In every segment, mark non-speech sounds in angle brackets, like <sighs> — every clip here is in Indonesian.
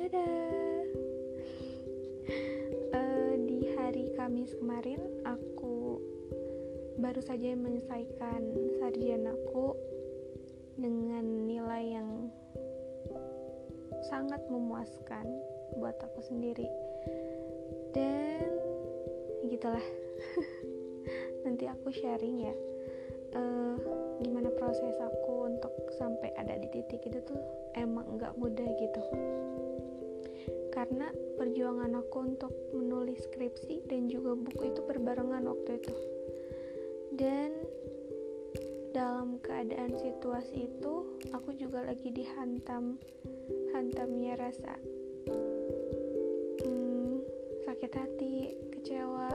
dadah. Uh, di hari Kamis kemarin aku baru saja menyelesaikan sarjanaku dengan nilai yang sangat memuaskan buat aku sendiri. Dan gitulah. <laughs> Nanti aku sharing ya. Uh, gimana proses aku untuk sampai ada di titik itu tuh emang nggak mudah karena perjuangan aku untuk menulis skripsi dan juga buku itu berbarengan waktu itu. Dan dalam keadaan situasi itu aku juga lagi dihantam hantamnya rasa hmm, sakit hati kecewa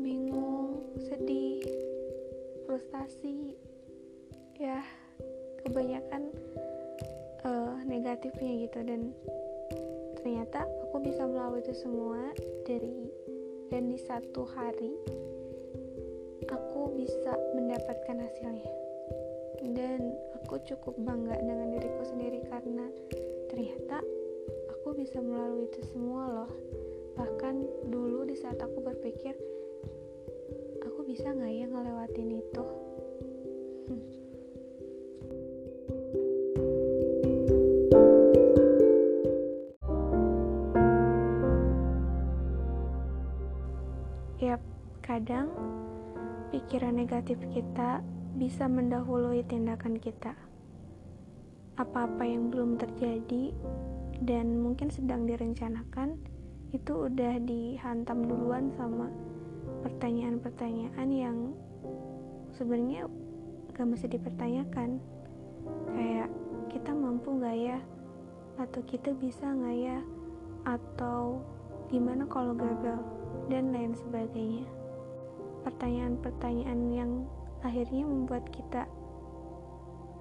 bingung sedih frustasi. Ya kebanyakan uh, negatifnya gitu dan ternyata aku bisa melalui itu semua dari dan di satu hari aku bisa mendapatkan hasilnya. Dan aku cukup bangga dengan diriku sendiri karena ternyata aku bisa melalui itu semua loh. Bahkan dulu di saat aku berpikir aku bisa nggak ya ngelewatin itu kadang pikiran negatif kita bisa mendahului tindakan kita. Apa-apa yang belum terjadi dan mungkin sedang direncanakan itu udah dihantam duluan sama pertanyaan-pertanyaan yang sebenarnya gak mesti dipertanyakan. Kayak kita mampu gak ya? Atau kita bisa gak ya? Atau gimana kalau gagal? Dan lain sebagainya pertanyaan-pertanyaan yang akhirnya membuat kita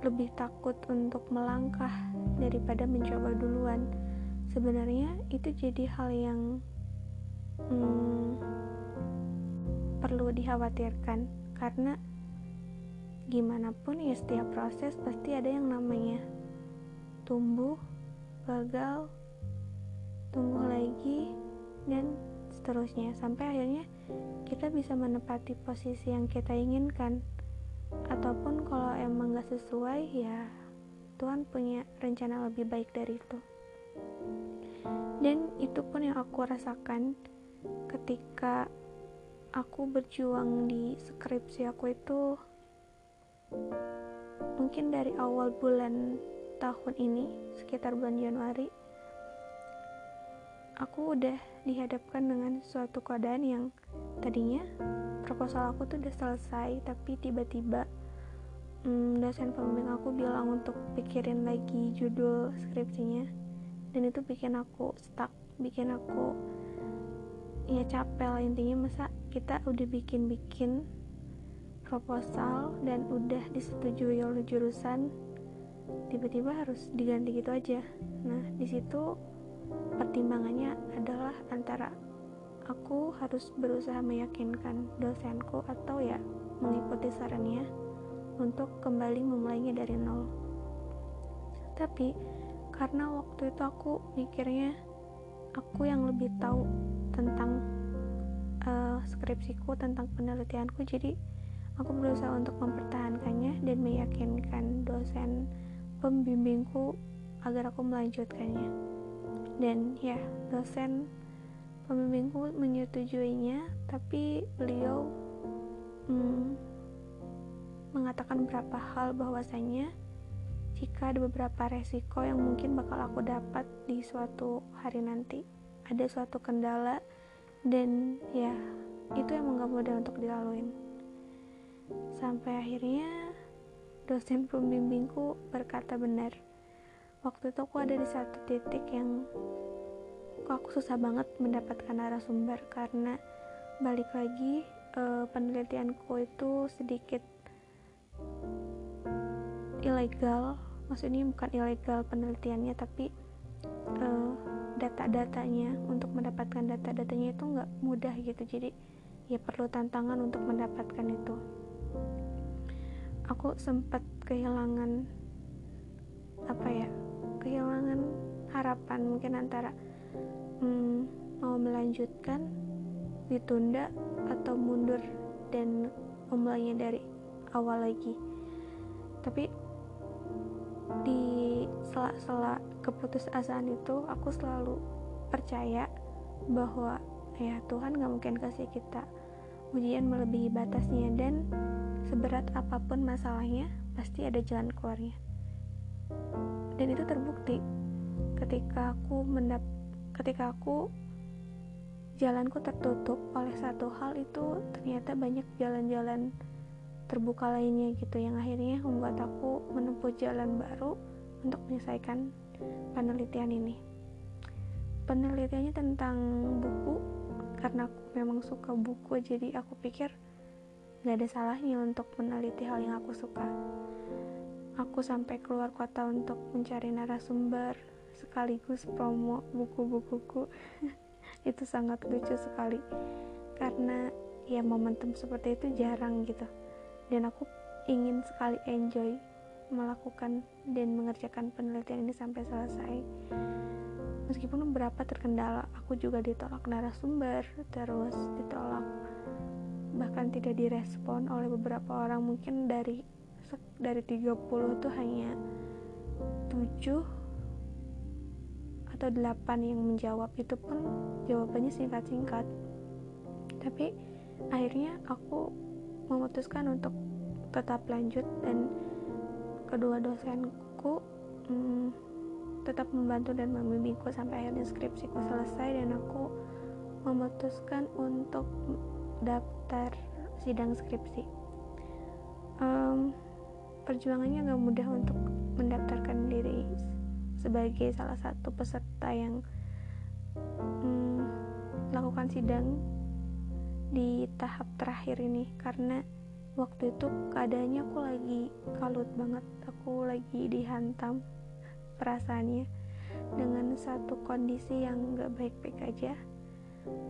lebih takut untuk melangkah daripada mencoba duluan. Sebenarnya itu jadi hal yang hmm, perlu dikhawatirkan karena gimana pun ya setiap proses pasti ada yang namanya tumbuh, gagal, tumbuh lagi dan seterusnya sampai akhirnya kita bisa menepati posisi yang kita inginkan. Ataupun kalau emang gak sesuai ya Tuhan punya rencana lebih baik dari itu. Dan itu pun yang aku rasakan ketika aku berjuang di skripsi aku itu mungkin dari awal bulan tahun ini sekitar bulan Januari aku udah dihadapkan dengan suatu keadaan yang tadinya proposal aku tuh udah selesai tapi tiba-tiba hmm, dosen pembimbing aku bilang untuk pikirin lagi judul skripsinya. Dan itu bikin aku stuck bikin aku ya capek lah intinya. Masa kita udah bikin-bikin proposal dan udah disetujui oleh jurusan tiba-tiba harus diganti gitu aja. Nah di situ pertimbangannya adalah antara aku harus berusaha meyakinkan dosenku atau ya mengikuti sarannya untuk kembali memulainya dari nol. Tapi karena waktu itu aku mikirnya aku yang lebih tahu tentang uh, skripsiku, tentang penelitianku, jadi aku berusaha untuk mempertahankannya dan meyakinkan dosen pembimbingku agar aku melanjutkannya dan ya dosen pembimbingku menyetujuinya tapi beliau hmm, mengatakan beberapa hal bahwasanya jika ada beberapa resiko yang mungkin bakal aku dapat di suatu hari nanti ada suatu kendala dan ya itu emang gak mudah untuk dilaluin. Sampai akhirnya dosen pembimbingku berkata benar waktu itu aku ada di satu titik yang aku susah banget mendapatkan narasumber karena balik lagi uh, penelitianku itu sedikit ilegal. Maksudnya bukan ilegal penelitiannya tapi uh, data-datanya. Untuk mendapatkan data-datanya itu nggak mudah gitu. Jadi ya perlu tantangan untuk mendapatkan itu. Aku sempat kehilangan apa ya kehilangan harapan mungkin antara hmm, mau melanjutkan ditunda atau mundur dan memulainya dari awal lagi. Tapi di sela-sela keputusasaan itu aku selalu percaya bahwa ya Tuhan gak mungkin kasih kita ujian melebihi batasnya dan seberat apa pun masalahnya pasti ada jalan keluarnya dan itu terbukti ketika aku mendap ketika aku jalanku tertutup oleh satu hal itu ternyata banyak jalan-jalan terbuka lainnya gitu yang akhirnya membuat aku menempuh jalan baru untuk menyelesaikan penelitian ini. Penelitiannya tentang buku karena aku memang suka buku jadi aku pikir gak ada salahnya untuk meneliti hal yang aku suka aku sampai keluar kota untuk mencari narasumber sekaligus promo buku-bukuku. <laughs> Itu sangat lucu sekali. Karena ya momentum seperti itu jarang gitu. Dan aku ingin sekali enjoy melakukan dan mengerjakan penelitian ini sampai selesai. Meskipun beberapa terkendala aku juga ditolak narasumber terus ditolak. Bahkan tidak direspon oleh beberapa orang mungkin dari dari 30 tuh hanya 7 atau 8 yang menjawab. Itu pun jawabannya singkat-singkat tapi akhirnya aku memutuskan untuk tetap lanjut dan kedua dosenku hmm, tetap membantu dan membimbingku sampai akhirnya skripsiku selesai dan aku memutuskan untuk daftar sidang skripsi. Um, perjuangannya gak mudah untuk mendaftarkan diri sebagai salah satu peserta yang um, melakukan sidang di tahap terakhir ini. Karena waktu itu keadaannya aku lagi kalut banget. Aku lagi dihantam perasaannya dengan satu kondisi yang gak baik-baik aja.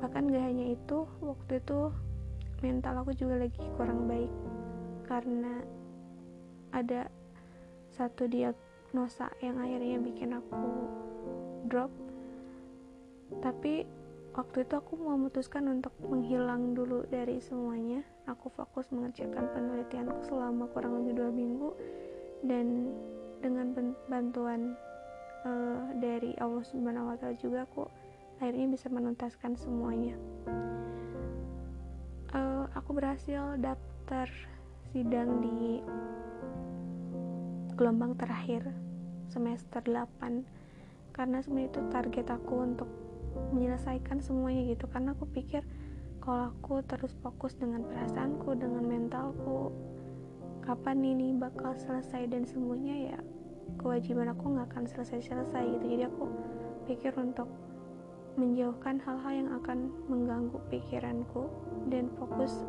Bahkan gak hanya itu waktu itu mental aku juga lagi kurang baik. Karena ada satu diagnosa yang akhirnya bikin aku drop. Tapi waktu itu aku memutuskan untuk menghilang dulu dari semuanya. Aku fokus mengerjakan penelitianku selama kurang lebih dua minggu. Dan dengan bantuan uh, dari Allah Subhanahu Wa Taala juga aku akhirnya bisa menuntaskan semuanya. Uh, aku berhasil daftar sidang di gelombang terakhir semester 8 karena sebenarnya itu target aku untuk menyelesaikan semuanya gitu. Karena aku pikir kalau aku terus fokus dengan perasaanku dengan mentalku kapan ini bakal selesai dan semuanya ya kewajiban aku nggak akan selesai-selesai gitu. Jadi aku pikir untuk menjauhkan hal-hal yang akan mengganggu pikiranku dan fokus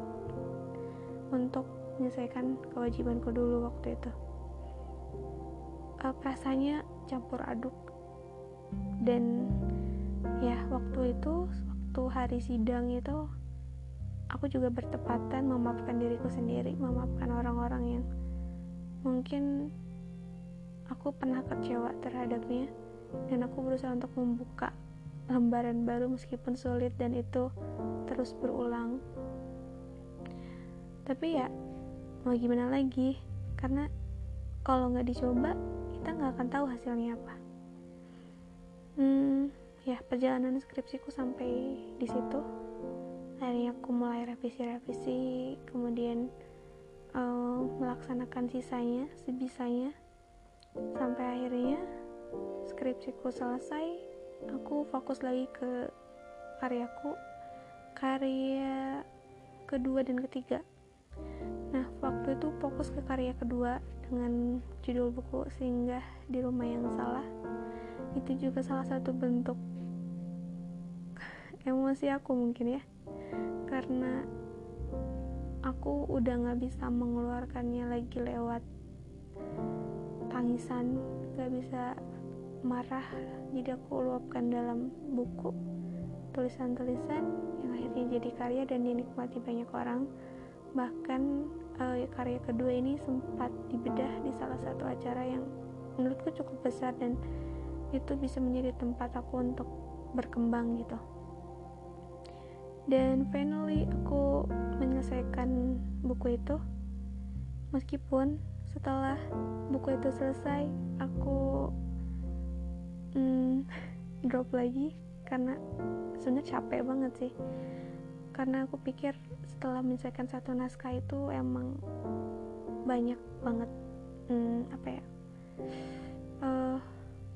untuk menyelesaikan kewajibanku dulu waktu itu. Uh, perasaannya campur aduk. Dan ya waktu itu waktu hari sidang itu aku juga bertepatan memaafkan diriku sendiri memaafkan orang-orang yang mungkin aku pernah kecewa terhadapnya. Dan aku berusaha untuk membuka lembaran baru meskipun sulit dan itu terus berulang. Tapi ya mau gimana lagi? Karena kalau nggak dicoba kita nggak akan tahu hasilnya apa. Hmm ya perjalanan skripsiku sampai di situ. Akhirnya aku mulai revisi-revisi kemudian uh, melaksanakan sisanya sebisanya. Sampai akhirnya skripsiku selesai aku fokus lagi ke karyaku. Karya kedua dan ketiga nah waktu itu fokus ke karya kedua dengan judul buku singgah di rumah yang salah. Itu juga salah satu bentuk emosi aku mungkin ya. Karena aku udah gak bisa mengeluarkannya lagi lewat tangisan gak bisa marah. Jadi aku luapkan dalam buku tulisan-tulisan yang akhirnya jadi karya dan dinikmati banyak orang bahkan uh, karya kedua ini sempat dibedah di salah satu acara yang menurutku cukup besar dan itu bisa menjadi tempat aku untuk berkembang gitu. Dan finally aku menyelesaikan buku itu. Meskipun setelah buku itu selesai aku mm, <laughs> drop lagi karena sebenarnya capek banget sih karena aku pikir setelah menyelesaikan satu naskah itu emang banyak banget hmm, apa ya uh,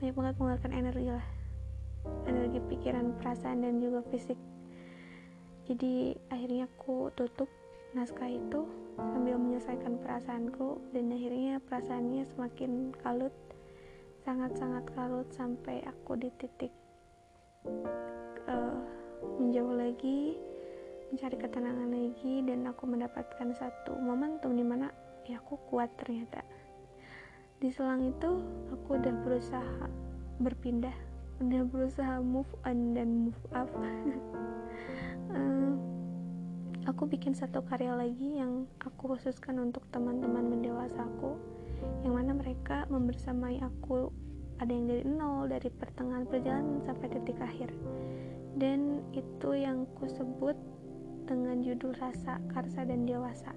banyak banget mengeluarkan energi lah. Energi pikiran perasaan dan juga fisik. Jadi akhirnya aku tutup naskah itu sambil menyelesaikan perasaanku dan akhirnya perasaannya semakin kalut sangat-sangat kalut sampai aku di titik uh, menjauh lagi mencari ketenangan lagi dan aku mendapatkan satu momentum di mana ya aku kuat ternyata. Di selang itu aku udah berusaha berpindah udah berusaha move on dan move up. Uh, <laughs> aku bikin satu karya lagi yang aku khususkan untuk teman-teman mendewasa aku yang mana mereka membersamai aku ada yang dari nol dari pertengahan perjalanan sampai titik akhir. Dan itu yang ku sebut dengan judul Rasa, Karsa, dan Dewasa.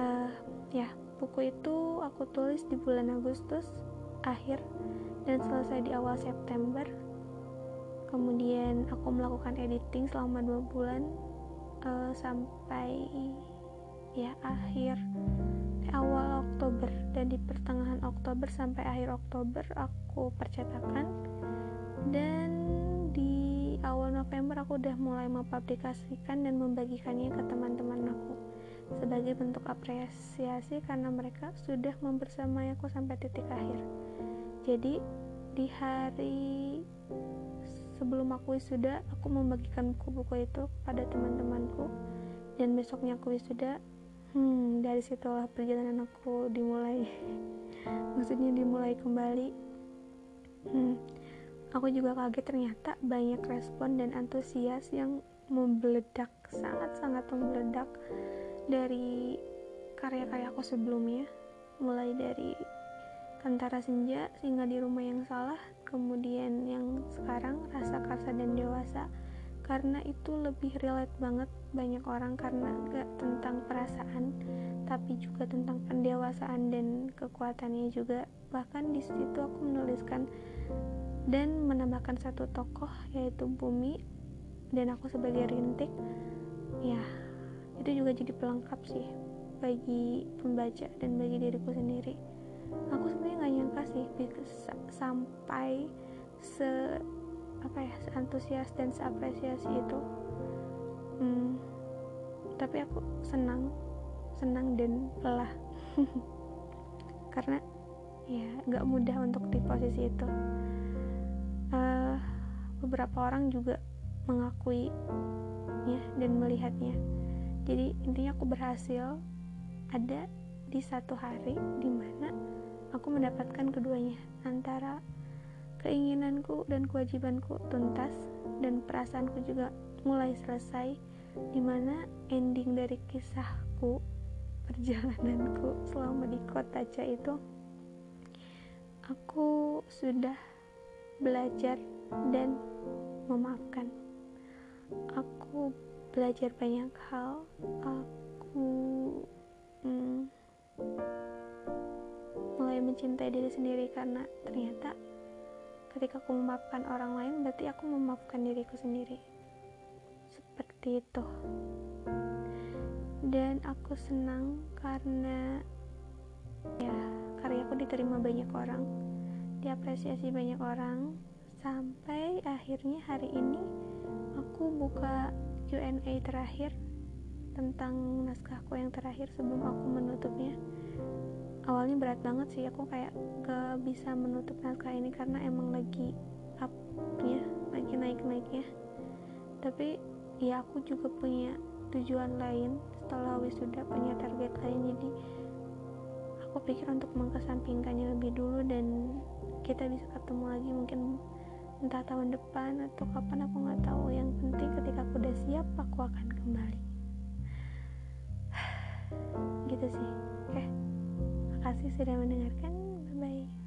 Uh, ya, buku itu aku tulis di bulan Agustus akhir dan selesai di awal September. Kemudian aku melakukan editing selama dua bulan uh, sampai ya akhir awal Oktober dan di pertengahan Oktober sampai akhir Oktober aku percetakan dan awal November aku udah mulai mempublikasikan dan membagikannya ke teman-teman aku sebagai bentuk apresiasi karena mereka sudah membersamai aku sampai titik akhir. Jadi di hari sebelum aku wisuda, aku membagikan buku-buku itu pada teman-temanku dan besoknya aku wisuda. Hmm, dari situlah perjalanan aku dimulai. <laughs> Maksudnya dimulai kembali. Hmm, Aku juga kaget ternyata banyak respon dan antusias yang membeledak, sangat-sangat membeledak dari karya-karya aku sebelumnya. Mulai dari Kantara Senja, Singa di Rumah yang Salah, kemudian yang sekarang Rasa Karsa dan Dewasa, karena itu lebih relate banget banyak orang karena gak tentang perasaan tapi juga tentang pendewasaan dan kekuatannya juga bahkan di situ aku menuliskan dan menambahkan satu tokoh yaitu Bumi dan aku sebagai rintik. Ya itu juga jadi pelengkap sih bagi pembaca dan bagi diriku sendiri. Aku sebenarnya nggak nyangka sih sampai se apa ya antusias dan seapresiasi itu. Hmm, tapi aku senang senang dan lelah. <laughs> Karena ya nggak mudah untuk di posisi itu beberapa orang juga mengakui ya dan melihatnya. Jadi intinya aku berhasil ada di satu hari di mana aku mendapatkan keduanya antara keinginanku dan kewajibanku tuntas dan perasaanku juga mulai selesai di mana ending dari kisahku perjalananku selama di kota Ca itu aku sudah belajar dan memaafkan. Aku belajar banyak hal. Aku hmm, mulai mencintai diri sendiri karena ternyata ketika aku memaafkan orang lain berarti aku memaafkan diriku sendiri. Seperti itu. Dan aku senang karena ya karyaku diterima banyak orang diapresiasi banyak orang sampai akhirnya hari ini aku buka Q&A terakhir tentang naskahku yang terakhir sebelum aku menutupnya. Awalnya berat banget sih aku kayak gak bisa menutup naskah ini karena emang lagi upnya lagi naik-naiknya. Tapi ya aku juga punya tujuan lain setelah wisuda punya target lain. Jadi aku pikir untuk mengkesampingkannya lebih dulu dan kita bisa ketemu lagi mungkin entah tahun depan atau kapan aku nggak tahu. Yang penting ketika aku udah siap aku akan kembali. <sighs> Gitu sih. Oke makasih sudah mendengarkan. Bye bye